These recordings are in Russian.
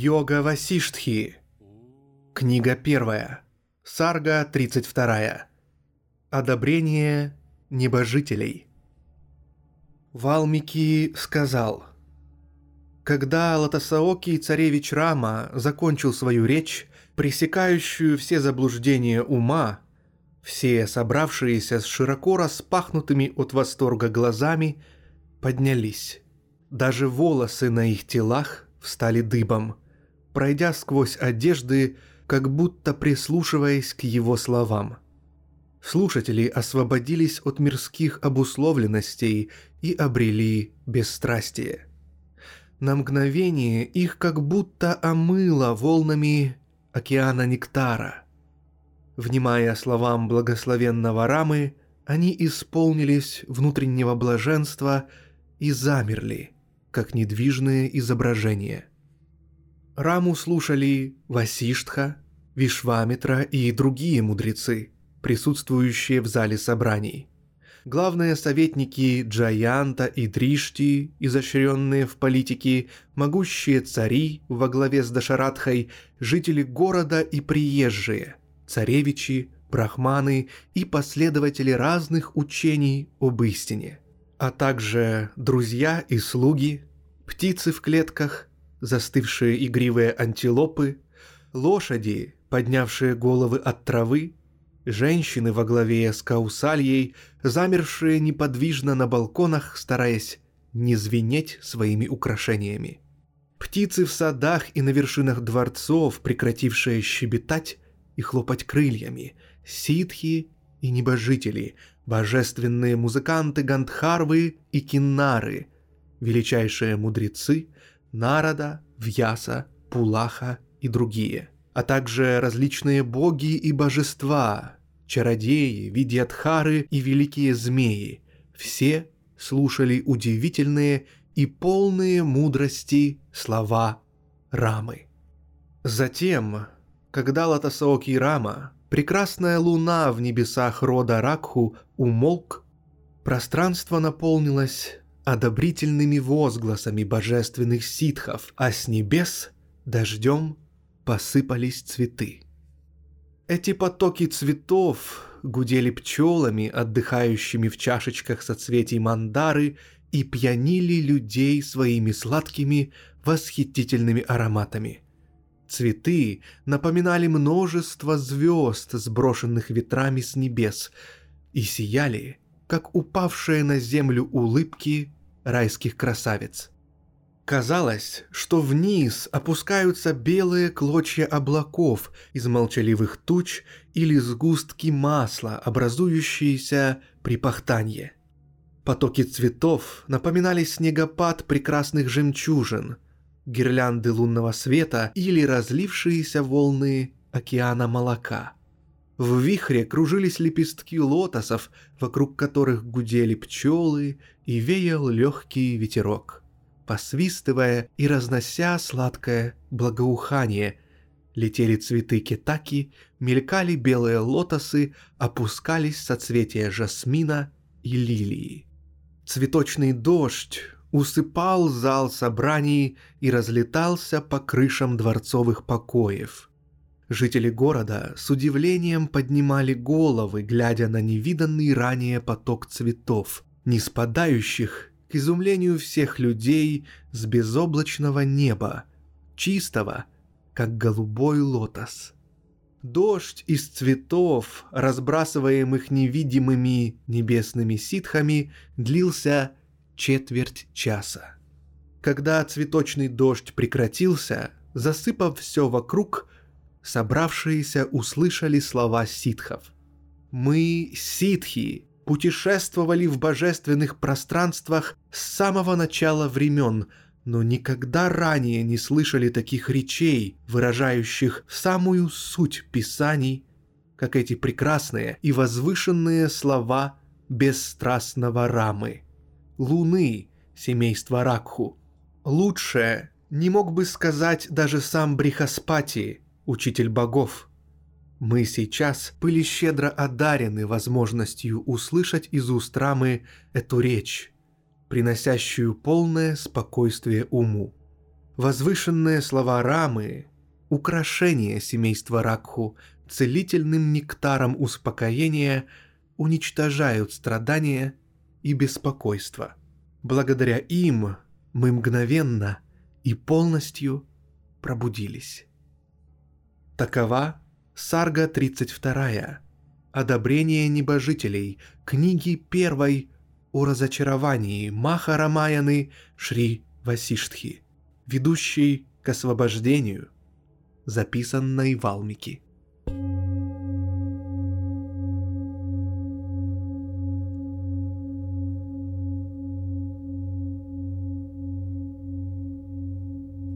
Йога Васиштхи. Книга первая. Сарга 32. Одобрение небожителей. Валмики сказал, когда Латасаоки царевич Рама закончил свою речь, пресекающую все заблуждения ума, все собравшиеся с широко распахнутыми от восторга глазами поднялись. Даже волосы на их телах встали дыбом, пройдя сквозь одежды, как будто прислушиваясь к его словам. Слушатели освободились от мирских обусловленностей и обрели бесстрастие. На мгновение их как будто омыло волнами океана нектара. Внимая словам благословенного Рамы, они исполнились внутреннего блаженства и замерли, как недвижные изображения. Раму слушали Васиштха, Вишвамитра и другие мудрецы, присутствующие в зале собраний. Главные советники Джаянта и Дришти, изощренные в политике, могущие цари во главе с Дашаратхой, жители города и приезжие, царевичи, брахманы и последователи разных учений об истине, а также друзья и слуги, птицы в клетках, застывшие игривые антилопы, лошади, поднявшие головы от травы, женщины во главе с Каусальей, замершие неподвижно на балконах, стараясь не звенеть своими украшениями. Птицы в садах и на вершинах дворцов, прекратившие щебетать и хлопать крыльями, ситхи и небожители, божественные музыканты Гандхарвы и Киннары, величайшие мудрецы Нарада, Вьяса, Пулаха и другие, а также различные боги и божества, чародеи, видьядхары и великие змеи, все слушали удивительные и полные мудрости слова Рамы. Затем, когда Латасаоки Рама, прекрасная луна в небесах рода Ракху, умолк, пространство наполнилось одобрительными возгласами божественных ситхов, а с небес дождем посыпались цветы. Эти потоки цветов гудели пчелами, отдыхающими в чашечках соцветий мандары, и пьянили людей своими сладкими, восхитительными ароматами. Цветы напоминали множество звезд, сброшенных ветрами с небес, и сияли, как упавшие на землю улыбки райских красавиц. Казалось, что вниз опускаются белые клочья облаков из молчаливых туч или сгустки масла, образующиеся при пахтанье. Потоки цветов напоминали снегопад прекрасных жемчужин, гирлянды лунного света или разлившиеся волны океана молока. В вихре кружились лепестки лотосов, вокруг которых гудели пчелы и веял легкий ветерок. Посвистывая и разнося сладкое благоухание, летели цветы кетаки, мелькали белые лотосы, опускались соцветия жасмина и лилии. Цветочный дождь усыпал зал собраний и разлетался по крышам дворцовых покоев. Жители города с удивлением поднимали головы, глядя на невиданный ранее поток цветов, не спадающих, к изумлению всех людей, с безоблачного неба, чистого, как голубой лотос. Дождь из цветов, разбрасываемых невидимыми небесными ситхами, длился четверть часа. Когда цветочный дождь прекратился, засыпав все вокруг, собравшиеся услышали слова ситхов. «Мы ситхи, путешествовали в божественных пространствах с самого начала времен, но никогда ранее не слышали таких речей, выражающих самую суть Писаний, как эти прекрасные и возвышенные слова бесстрастного Рамы, Луны семейства Ракху. Лучше не мог бы сказать даже сам Брихаспати, учитель богов – мы сейчас были щедро одарены возможностью услышать из уст Рамы эту речь, приносящую полное спокойствие уму. Возвышенные слова Рамы – украшение семейства Ракху, целительным нектаром успокоения уничтожают страдания и беспокойство. Благодаря им мы мгновенно и полностью пробудились. Такова Сарга 32. Одобрение небожителей. Книги первой о разочаровании Маха Рамаяны Шри Васиштхи, ведущей к освобождению, записанной в Алмике.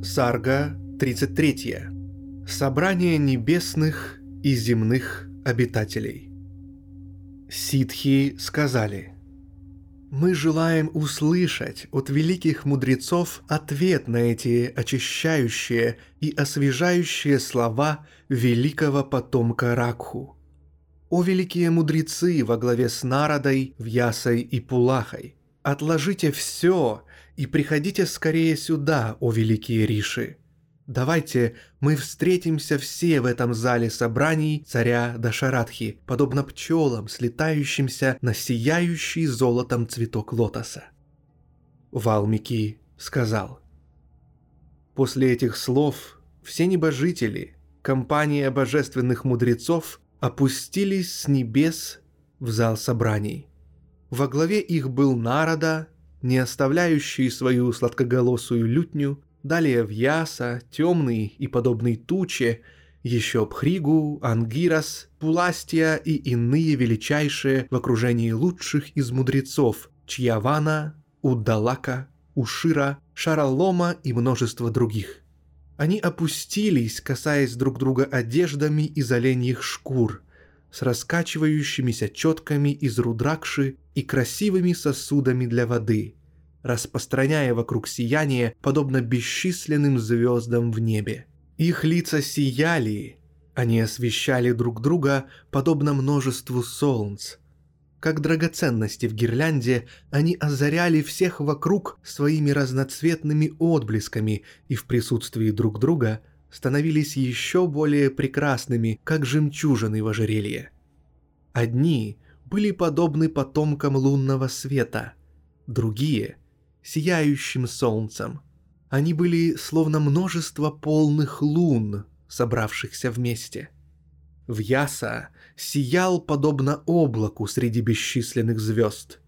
Сарга 33. Собрание небесных и земных обитателей. Ситхи сказали, «Мы желаем услышать от великих мудрецов ответ на эти очищающие и освежающие слова великого потомка Ракху. О великие мудрецы во главе с Народой, Вьясой и Пулахой, отложите все и приходите скорее сюда, о великие Риши!» Давайте мы встретимся все в этом зале собраний царя Дашаратхи, подобно пчелам, слетающимся на сияющий золотом цветок лотоса. Валмики сказал. После этих слов все небожители, компания божественных мудрецов опустились с небес в зал собраний. Во главе их был Народа, не оставляющий свою сладкоголосую лютню, далее Вьяса, Темный и подобный Туче, еще Пхригу, Ангирас, Пуластия и иные величайшие в окружении лучших из мудрецов Чьявана, Удалака, Ушира, Шаралома и множество других. Они опустились, касаясь друг друга одеждами из оленьих шкур, с раскачивающимися четками из рудракши и красивыми сосудами для воды – распространяя вокруг сияние, подобно бесчисленным звездам в небе. Их лица сияли, они освещали друг друга, подобно множеству солнц. Как драгоценности в гирлянде, они озаряли всех вокруг своими разноцветными отблесками и в присутствии друг друга становились еще более прекрасными, как жемчужины в ожерелье. Одни были подобны потомкам лунного света, другие сияющим солнцем. Они были словно множество полных лун, собравшихся вместе. В Яса сиял подобно облаку среди бесчисленных звезд.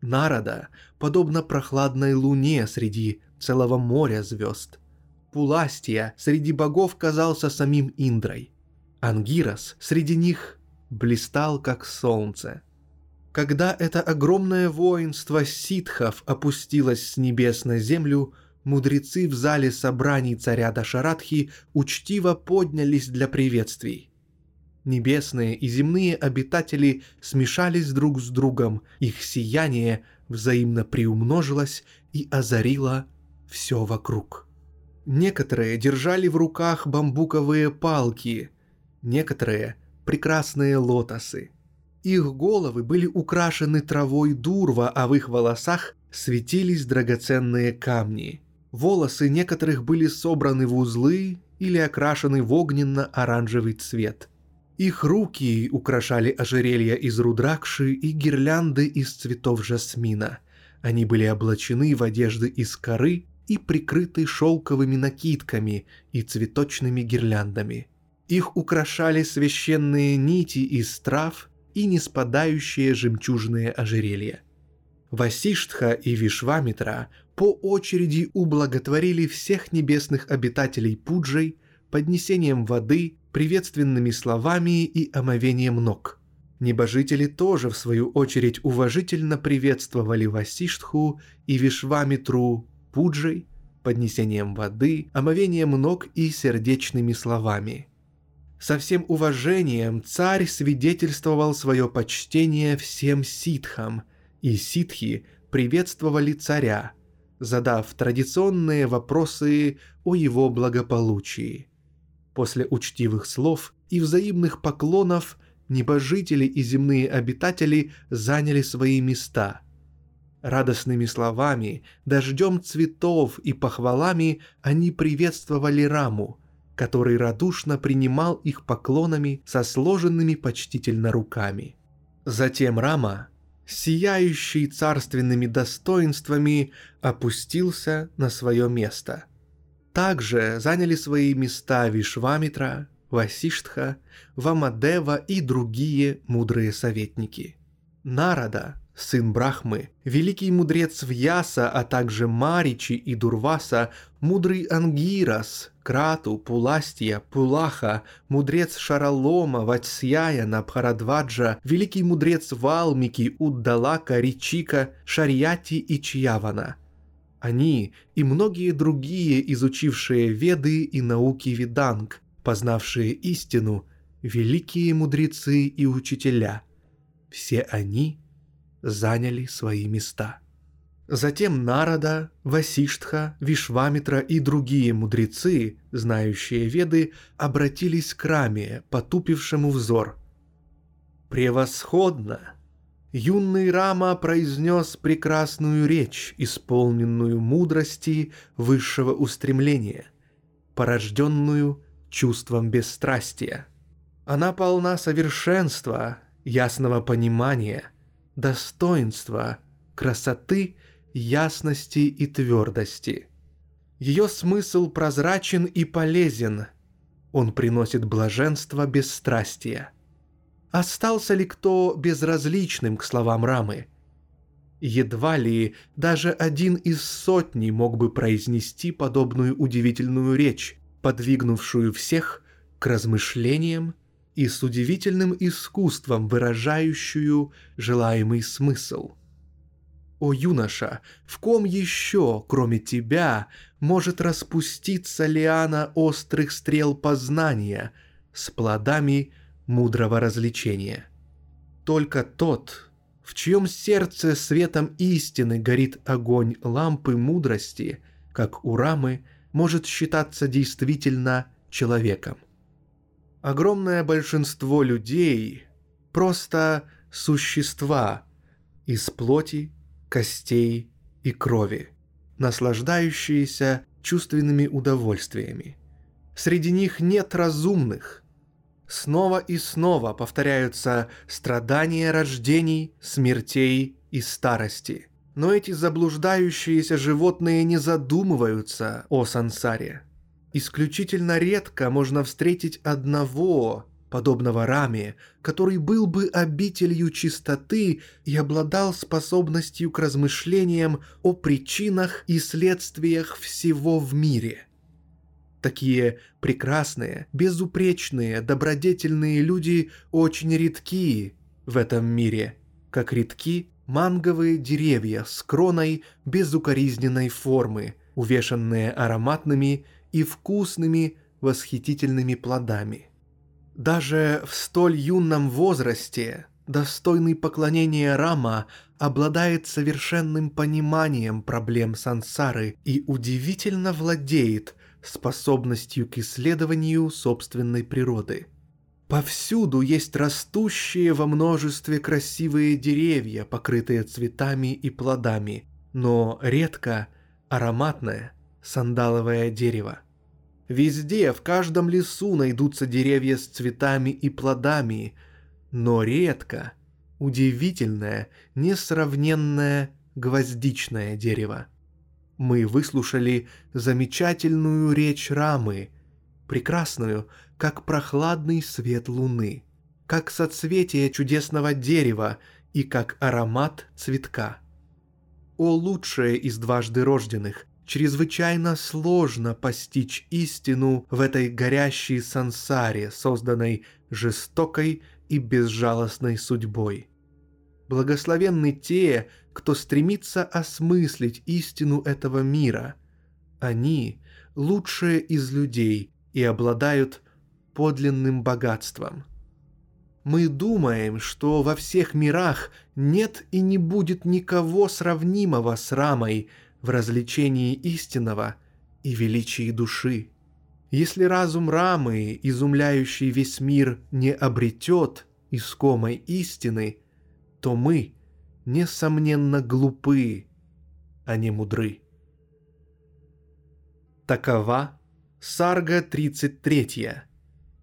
Народа подобно прохладной луне среди целого моря звезд. Пуластия среди богов казался самим Индрой. Ангирас среди них блистал как солнце – когда это огромное воинство ситхов опустилось с небес на землю, мудрецы в зале собраний царя Дашаратхи учтиво поднялись для приветствий. Небесные и земные обитатели смешались друг с другом, их сияние взаимно приумножилось и озарило все вокруг. Некоторые держали в руках бамбуковые палки, некоторые – прекрасные лотосы – их головы были украшены травой дурва, а в их волосах светились драгоценные камни. Волосы некоторых были собраны в узлы или окрашены в огненно-оранжевый цвет. Их руки украшали ожерелья из рудракши и гирлянды из цветов жасмина. Они были облачены в одежды из коры и прикрыты шелковыми накидками и цветочными гирляндами. Их украшали священные нити из трав и не спадающие жемчужные ожерелья. Васиштха и Вишвамитра по очереди ублаготворили всех небесных обитателей Пуджей поднесением воды, приветственными словами и омовением ног. Небожители тоже, в свою очередь, уважительно приветствовали Васиштху и Вишвамитру пуджей, поднесением воды, омовением ног и сердечными словами. Со всем уважением царь свидетельствовал свое почтение всем ситхам, и ситхи приветствовали царя, задав традиционные вопросы о его благополучии. После учтивых слов и взаимных поклонов небожители и земные обитатели заняли свои места. Радостными словами, дождем цветов и похвалами они приветствовали Раму, который радушно принимал их поклонами со сложенными почтительно руками. Затем Рама, сияющий царственными достоинствами, опустился на свое место. Также заняли свои места Вишвамитра, Васиштха, Вамадева и другие мудрые советники. Нарада, сын Брахмы, великий мудрец Вьяса, а также Маричи и Дурваса, мудрый Ангирас, Крату, Пуластия, Пулаха, мудрец Шаралома, Ватсьяя, Набхарадваджа, великий мудрец Валмики, Уддалака, Ричика, Шарьяти и Чьявана. Они и многие другие, изучившие веды и науки Виданг, познавшие истину, великие мудрецы и учителя. Все они заняли свои места. Затем Нарада, Васиштха, Вишвамитра и другие мудрецы, знающие Веды, обратились к Раме, потупившему взор. «Превосходно!» Юный Рама произнес прекрасную речь, исполненную мудрости высшего устремления, порожденную чувством бесстрастия. Она полна совершенства, ясного понимания, достоинства, красоты, ясности и твердости. Ее смысл прозрачен и полезен. Он приносит блаженство бесстрастия. Остался ли кто безразличным к словам Рамы? Едва ли даже один из сотни мог бы произнести подобную удивительную речь, подвигнувшую всех к размышлениям и с удивительным искусством выражающую желаемый смысл. О юноша, в ком еще, кроме тебя, может распуститься лиана острых стрел познания с плодами мудрого развлечения? Только тот, в чьем сердце светом истины горит огонь лампы мудрости, как у рамы – может считаться действительно человеком. Огромное большинство людей – просто существа из плоти, костей и крови, наслаждающиеся чувственными удовольствиями. Среди них нет разумных. Снова и снова повторяются страдания рождений, смертей и старости – но эти заблуждающиеся животные не задумываются о сансаре. Исключительно редко можно встретить одного, подобного Раме, который был бы обителью чистоты и обладал способностью к размышлениям о причинах и следствиях всего в мире. Такие прекрасные, безупречные, добродетельные люди очень редки в этом мире, как редки манговые деревья с кроной безукоризненной формы, увешанные ароматными и вкусными восхитительными плодами. Даже в столь юном возрасте достойный поклонения Рама обладает совершенным пониманием проблем сансары и удивительно владеет способностью к исследованию собственной природы – Повсюду есть растущие во множестве красивые деревья, покрытые цветами и плодами, но редко ароматное сандаловое дерево. Везде, в каждом лесу найдутся деревья с цветами и плодами, но редко удивительное, несравненное гвоздичное дерево. Мы выслушали замечательную речь Рамы, прекрасную, как прохладный свет луны, как соцветие чудесного дерева и как аромат цветка. О лучшее из дважды рожденных, чрезвычайно сложно постичь истину в этой горящей сансаре, созданной жестокой и безжалостной судьбой. Благословенны те, кто стремится осмыслить истину этого мира. Они – лучшие из людей и обладают подлинным богатством. Мы думаем, что во всех мирах нет и не будет никого сравнимого с Рамой в развлечении истинного и величии души. Если разум Рамы, изумляющий весь мир, не обретет искомой истины, то мы, несомненно, глупы, а не мудры. Такова Сарга 33.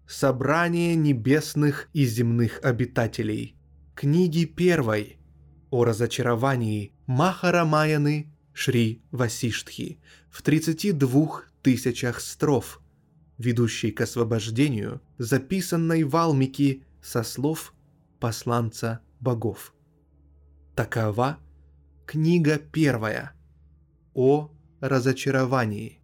Собрание небесных и земных обитателей. Книги первой о разочаровании Махарамаяны Шри Васиштхи в 32 тысячах строф – ведущей к освобождению, записанной в Алмике со слов посланца богов. Такова книга первая о разочаровании.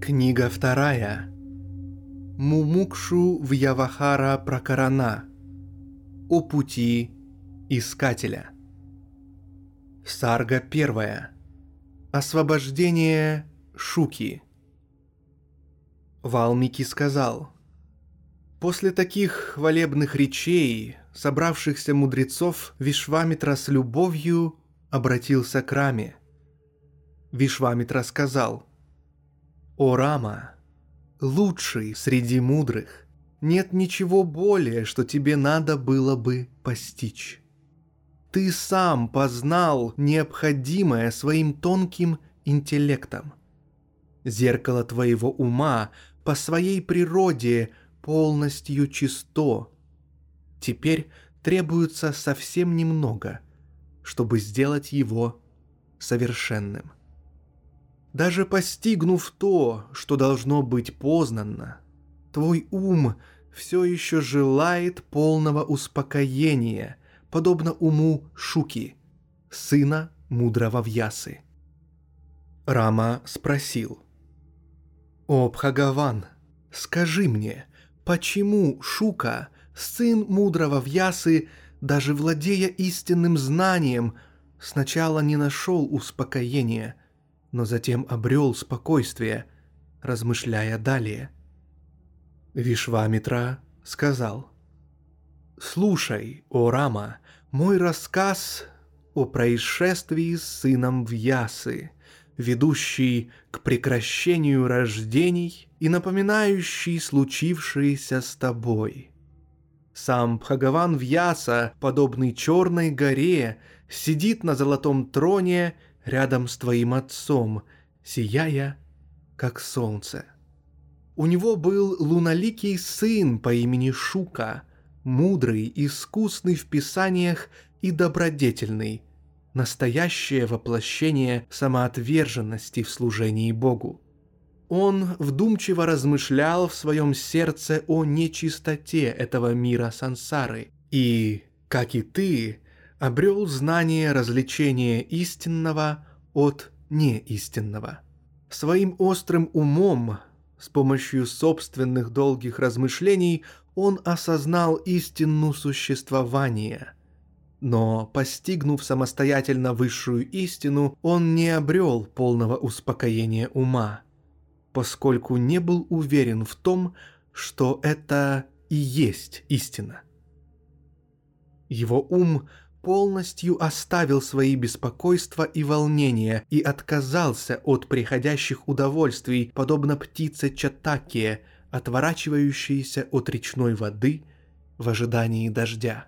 Книга вторая. Мумукшу в Явахара Пракарана О пути Искателя. Сарга первая. Освобождение Шуки. Валмики сказал После таких хвалебных речей, собравшихся мудрецов, Вишвамитра с любовью обратился к Раме. Вишвамитра сказал «О Рама, лучший среди мудрых. Нет ничего более, что тебе надо было бы постичь. Ты сам познал необходимое своим тонким интеллектом. Зеркало твоего ума по своей природе полностью чисто. Теперь требуется совсем немного, чтобы сделать его совершенным. Даже постигнув то, что должно быть познанно, твой ум все еще желает полного успокоения, подобно уму Шуки, сына мудрого Вьясы. Рама спросил. «О, Бхагаван, скажи мне, почему Шука, сын мудрого Вьясы, даже владея истинным знанием, сначала не нашел успокоения, но затем обрел спокойствие, размышляя далее. Вишвамитра сказал, «Слушай, о Рама, мой рассказ о происшествии с сыном Вьясы, ведущий к прекращению рождений и напоминающий случившееся с тобой. Сам Бхагаван Вьяса, подобный черной горе, сидит на золотом троне рядом с твоим отцом, сияя, как солнце. У него был луноликий сын по имени Шука, мудрый, искусный в писаниях и добродетельный, настоящее воплощение самоотверженности в служении Богу. Он вдумчиво размышлял в своем сердце о нечистоте этого мира сансары и, как и ты, обрел знание развлечения истинного от неистинного. Своим острым умом, с помощью собственных долгих размышлений, он осознал истину существования. Но, постигнув самостоятельно высшую истину, он не обрел полного успокоения ума, поскольку не был уверен в том, что это и есть истина. Его ум полностью оставил свои беспокойства и волнения и отказался от приходящих удовольствий, подобно птице Чатакия, отворачивающейся от речной воды в ожидании дождя.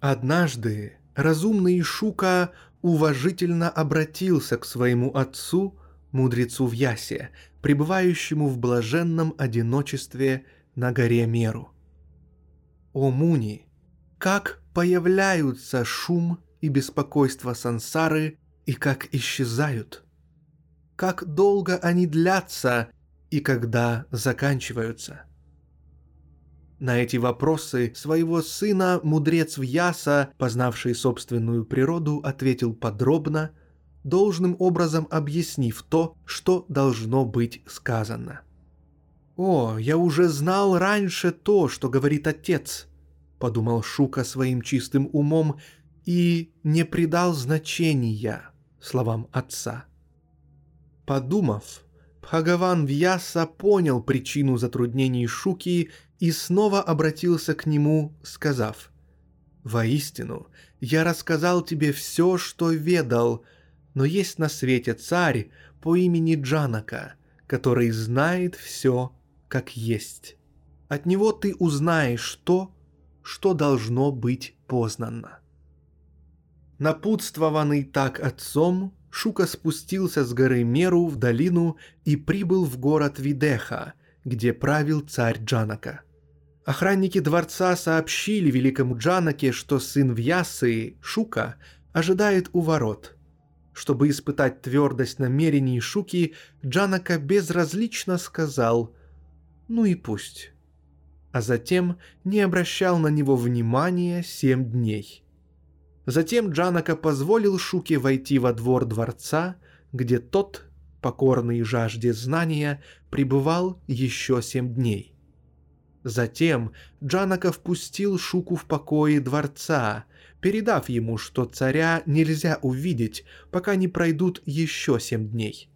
Однажды разумный Шука уважительно обратился к своему отцу, мудрецу в Ясе, пребывающему в блаженном одиночестве на горе Меру. «О Муни, как появляются шум и беспокойство сансары и как исчезают. Как долго они длятся и когда заканчиваются. На эти вопросы своего сына мудрец Вьяса, познавший собственную природу, ответил подробно, должным образом объяснив то, что должно быть сказано. «О, я уже знал раньше то, что говорит отец», — подумал Шука своим чистым умом и не придал значения словам отца. Подумав, Бхагаван Вьяса понял причину затруднений Шуки и снова обратился к нему, сказав, «Воистину, я рассказал тебе все, что ведал, но есть на свете царь по имени Джанака, который знает все, как есть. От него ты узнаешь то, что должно быть познано». Напутствованный так отцом, Шука спустился с горы Меру в долину и прибыл в город Видеха, где правил царь Джанака. Охранники дворца сообщили великому Джанаке, что сын Вьясы, Шука, ожидает у ворот. Чтобы испытать твердость намерений Шуки, Джанака безразлично сказал «Ну и пусть». А затем не обращал на него внимания семь дней – Затем Джанака позволил Шуке войти во двор дворца, где тот, покорный жажде знания, пребывал еще семь дней. Затем Джанака впустил Шуку в покои дворца, передав ему, что царя нельзя увидеть, пока не пройдут еще семь дней.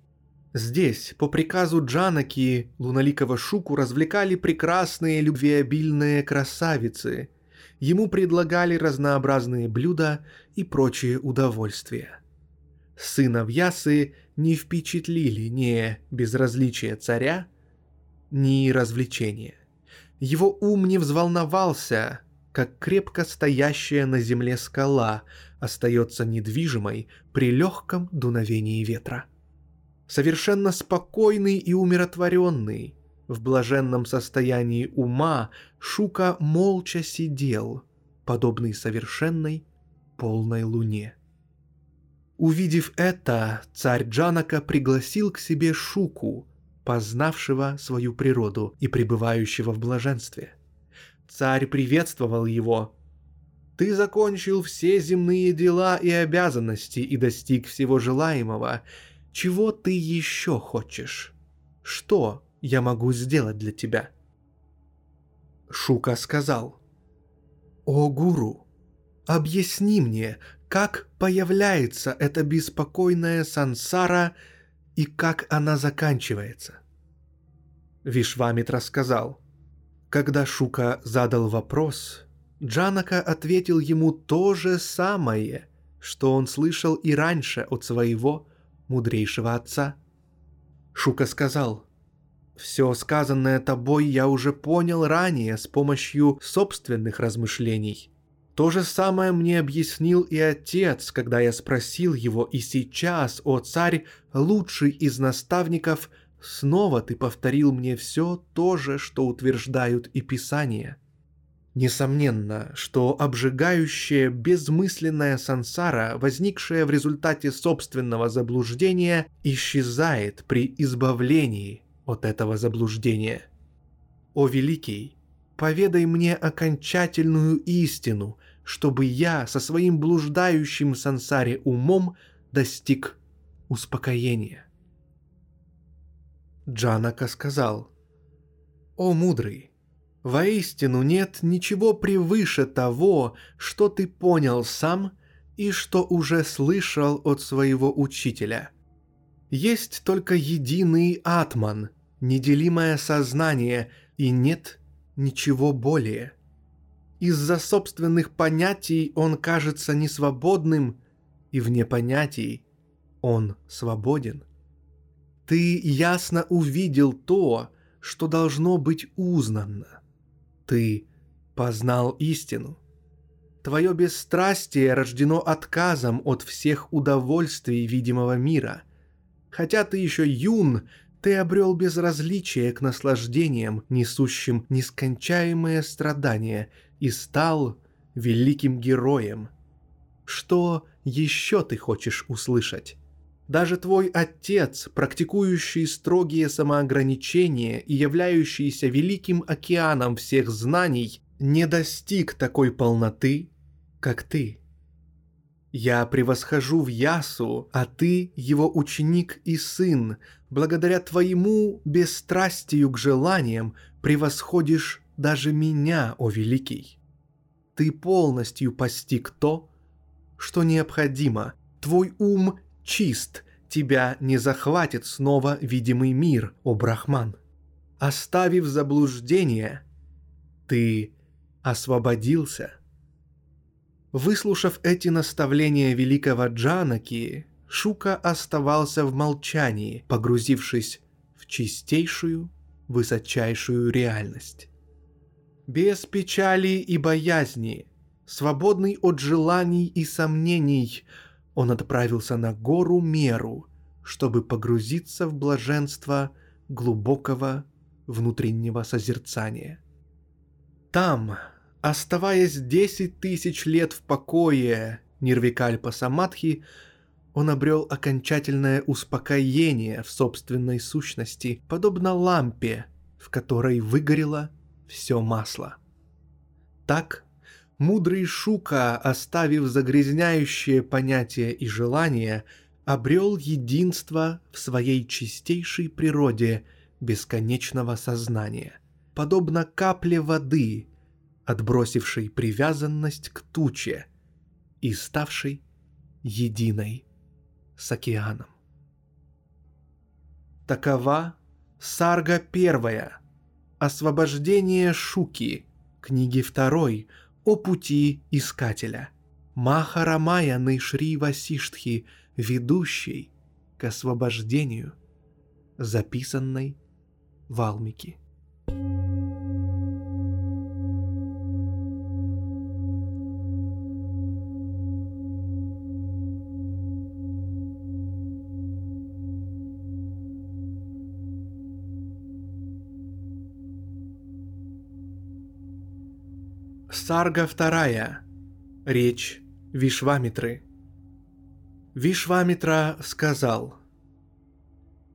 Здесь, по приказу Джанаки, луналикого Шуку развлекали прекрасные любвеобильные красавицы – ему предлагали разнообразные блюда и прочие удовольствия. Сына Вьясы не впечатлили ни безразличие царя, ни развлечения. Его ум не взволновался, как крепко стоящая на земле скала остается недвижимой при легком дуновении ветра. Совершенно спокойный и умиротворенный, в блаженном состоянии ума Шука молча сидел, подобный совершенной полной луне. Увидев это, царь Джанака пригласил к себе Шуку, познавшего свою природу и пребывающего в блаженстве. Царь приветствовал его. «Ты закончил все земные дела и обязанности и достиг всего желаемого. Чего ты еще хочешь? Что я могу сделать для тебя?» Шука сказал, «О, гуру, объясни мне, как появляется эта беспокойная сансара и как она заканчивается?» Вишвамитра сказал, когда Шука задал вопрос, Джанака ответил ему то же самое, что он слышал и раньше от своего мудрейшего отца. Шука сказал, все сказанное тобой я уже понял ранее с помощью собственных размышлений. То же самое мне объяснил и отец, когда я спросил его, и сейчас, о царь, лучший из наставников, снова ты повторил мне все то же, что утверждают и Писания. Несомненно, что обжигающая безмысленная сансара, возникшая в результате собственного заблуждения, исчезает при избавлении – от этого заблуждения. О Великий, поведай мне окончательную истину, чтобы я со своим блуждающим сансаре умом достиг успокоения. Джанака сказал, «О мудрый, воистину нет ничего превыше того, что ты понял сам и что уже слышал от своего учителя. Есть только единый атман, неделимое сознание, и нет ничего более. Из-за собственных понятий он кажется несвободным, и вне понятий он свободен. Ты ясно увидел то, что должно быть узнано. Ты познал истину. Твое бесстрастие рождено отказом от всех удовольствий видимого мира. Хотя ты еще юн, ты обрел безразличие к наслаждениям, несущим нескончаемые страдания, и стал великим героем. Что еще ты хочешь услышать? Даже твой отец, практикующий строгие самоограничения и являющийся великим океаном всех знаний, не достиг такой полноты, как ты. Я превосхожу в Ясу, а ты его ученик и сын. Благодаря твоему бесстрастию к желаниям превосходишь даже меня, о великий. Ты полностью постиг то, что необходимо. Твой ум чист, тебя не захватит снова видимый мир, о Брахман. Оставив заблуждение, ты освободился – Выслушав эти наставления великого Джанаки, Шука оставался в молчании, погрузившись в чистейшую, высочайшую реальность. Без печали и боязни, свободный от желаний и сомнений, он отправился на гору Меру, чтобы погрузиться в блаженство глубокого внутреннего созерцания. Там, Оставаясь десять тысяч лет в покое Нирвикальпа Самадхи, он обрел окончательное успокоение в собственной сущности, подобно лампе, в которой выгорело все масло. Так, мудрый Шука, оставив загрязняющие понятия и желания, обрел единство в своей чистейшей природе бесконечного сознания, подобно капле воды, отбросивший привязанность к туче и ставший единой с океаном. Такова сарга первая, освобождение Шуки, книги второй о пути искателя, Махарамаяны Шри Васиштхи, ведущей к освобождению, записанной Валмики. Сарга вторая. Речь Вишвамитры. Вишвамитра сказал,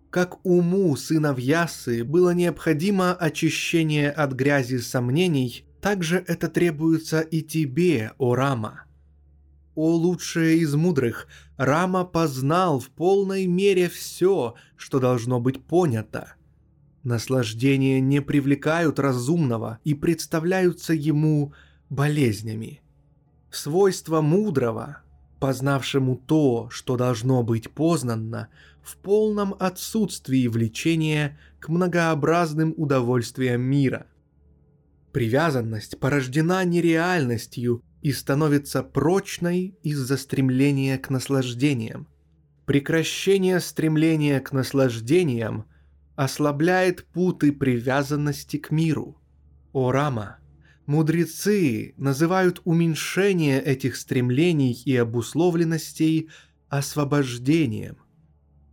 «Как уму сына Вьясы было необходимо очищение от грязи сомнений, так же это требуется и тебе, о Рама. О лучшее из мудрых, Рама познал в полной мере все, что должно быть понято. Наслаждения не привлекают разумного и представляются ему болезнями. Свойство мудрого, познавшему то, что должно быть познанно, в полном отсутствии влечения к многообразным удовольствиям мира. Привязанность порождена нереальностью и становится прочной из-за стремления к наслаждениям. Прекращение стремления к наслаждениям ослабляет путы привязанности к миру. О Рама – Мудрецы называют уменьшение этих стремлений и обусловленностей освобождением,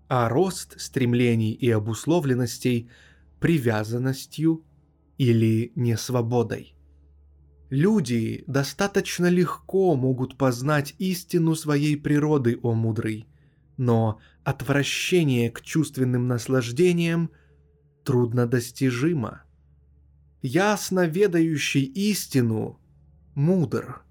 а рост стремлений и обусловленностей – привязанностью или несвободой. Люди достаточно легко могут познать истину своей природы, о мудрый, но отвращение к чувственным наслаждениям труднодостижимо – ясно ведающий истину, мудр.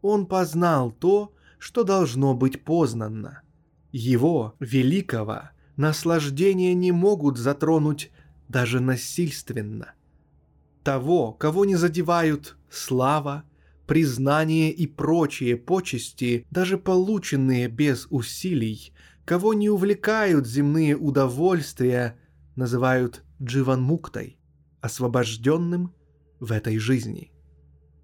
Он познал то, что должно быть познанно. Его, великого, наслаждения не могут затронуть даже насильственно. Того, кого не задевают слава, признание и прочие почести, даже полученные без усилий, кого не увлекают земные удовольствия, называют дживанмуктой освобожденным в этой жизни.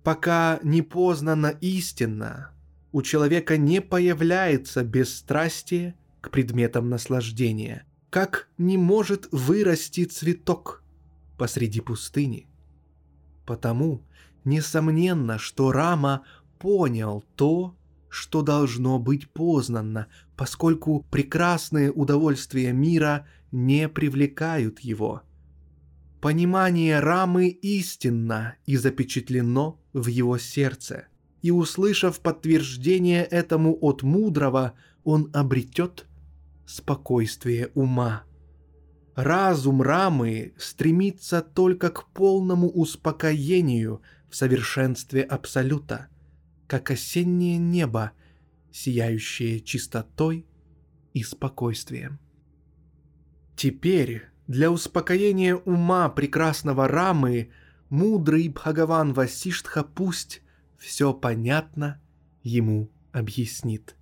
Пока не познана истина, у человека не появляется бесстрастие к предметам наслаждения, как не может вырасти цветок посреди пустыни. Потому, несомненно, что Рама понял то, что должно быть познано, поскольку прекрасные удовольствия мира не привлекают его – Понимание Рамы истинно и запечатлено в его сердце. И услышав подтверждение этому от мудрого, он обретет спокойствие ума. Разум Рамы стремится только к полному успокоению в совершенстве Абсолюта, как осеннее небо, сияющее чистотой и спокойствием. Теперь для успокоения ума прекрасного Рамы мудрый Бхагаван Васиштха пусть все понятно ему объяснит.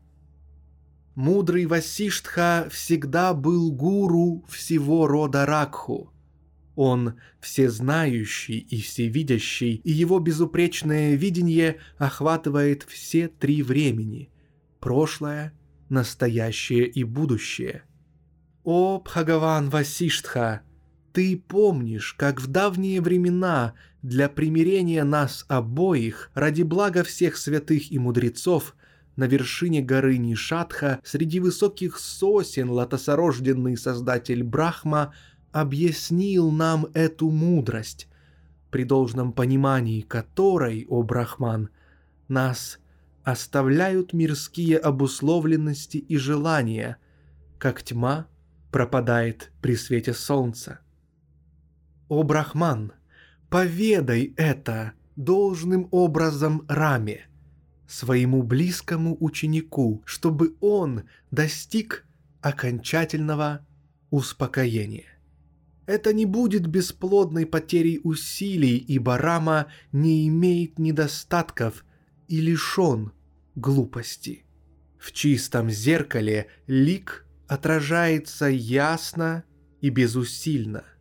Мудрый Васиштха всегда был гуру всего рода Ракху. Он всезнающий и всевидящий, и его безупречное видение охватывает все три времени – прошлое, настоящее и будущее. О, Бхагаван Васиштха, ты помнишь, как в давние времена для примирения нас обоих ради блага всех святых и мудрецов на вершине горы Нишатха среди высоких сосен лотосорожденный создатель Брахма объяснил нам эту мудрость, при должном понимании которой, о Брахман, нас оставляют мирские обусловленности и желания, как тьма пропадает при свете солнца. О Брахман, поведай это должным образом Раме – своему близкому ученику, чтобы он достиг окончательного успокоения. Это не будет бесплодной потерей усилий, ибо Рама не имеет недостатков и лишен глупости. В чистом зеркале лик отражается ясно и безусильно –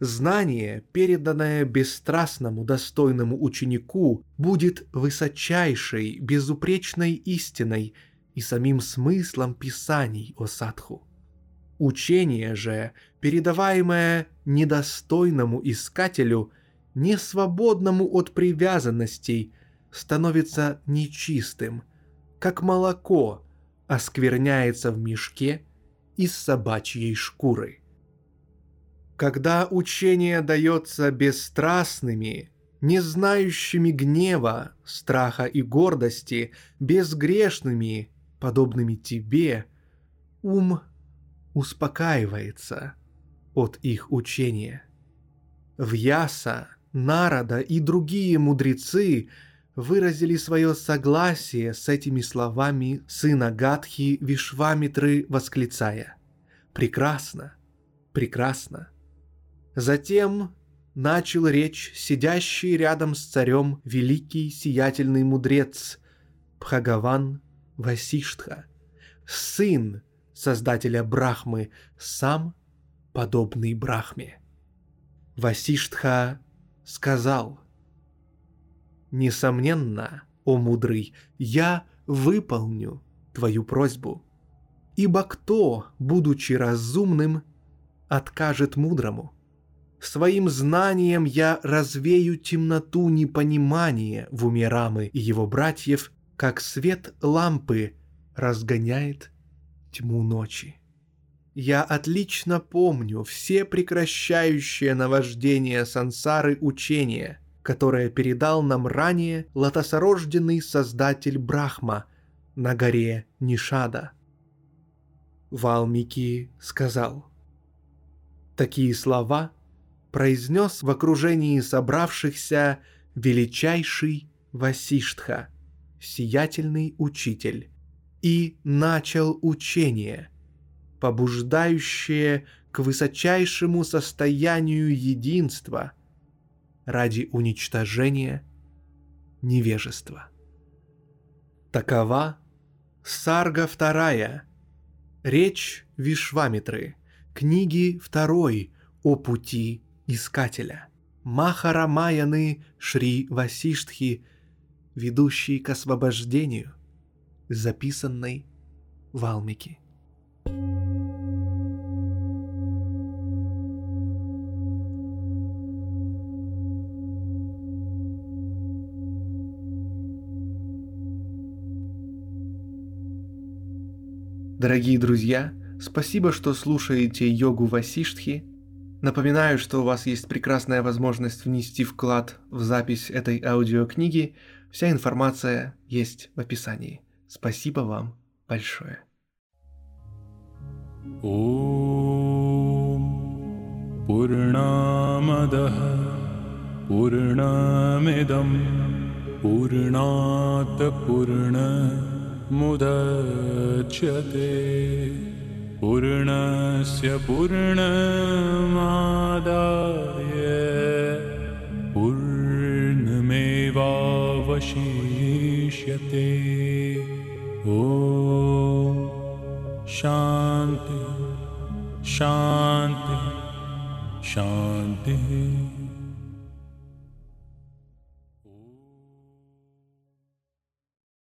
Знание, переданное бесстрастному достойному ученику, будет высочайшей, безупречной истиной и самим смыслом писаний о садху. Учение же, передаваемое недостойному искателю, несвободному от привязанностей, становится нечистым, как молоко оскверняется в мешке из собачьей шкуры. Когда учение дается бесстрастными, не знающими гнева, страха и гордости, безгрешными, подобными тебе, ум успокаивается от их учения. Вьяса, Нарада и другие мудрецы выразили свое согласие с этими словами сына Гадхи Вишвамитры, восклицая «Прекрасно! Прекрасно!» Затем начал речь сидящий рядом с царем великий сиятельный мудрец Пхагаван Васиштха, сын создателя Брахмы, сам подобный Брахме. Васиштха сказал, «Несомненно, о мудрый, я выполню твою просьбу, ибо кто, будучи разумным, откажет мудрому?» Своим знанием я развею темноту непонимания в уме Рамы и его братьев, как свет лампы разгоняет тьму ночи. Я отлично помню все прекращающие наваждение сансары учения, которое передал нам ранее лотосорожденный создатель Брахма на горе Нишада. Валмики сказал, «Такие слова — произнес в окружении собравшихся величайший Васиштха, сиятельный учитель, и начал учение, побуждающее к высочайшему состоянию единства ради уничтожения невежества. Такова Сарга вторая, речь Вишвамитры, книги второй о пути Искателя. Махарамаяны Шри Васиштхи, ведущий к освобождению, записанный в Алмике. Дорогие друзья, спасибо, что слушаете йогу Васиштхи – Напоминаю, что у вас есть прекрасная возможность внести вклад в запись этой аудиокниги. Вся информация есть в описании. Спасибо вам большое. ॐ पूर्णामदः पूर्णमिदं पूर्णात् पूर्णमुदच्यते पूर्णस्य पूर्णमादाय पूर्णमेवावशिष्यते। ॐ शान्ति शान्ति शान्तिः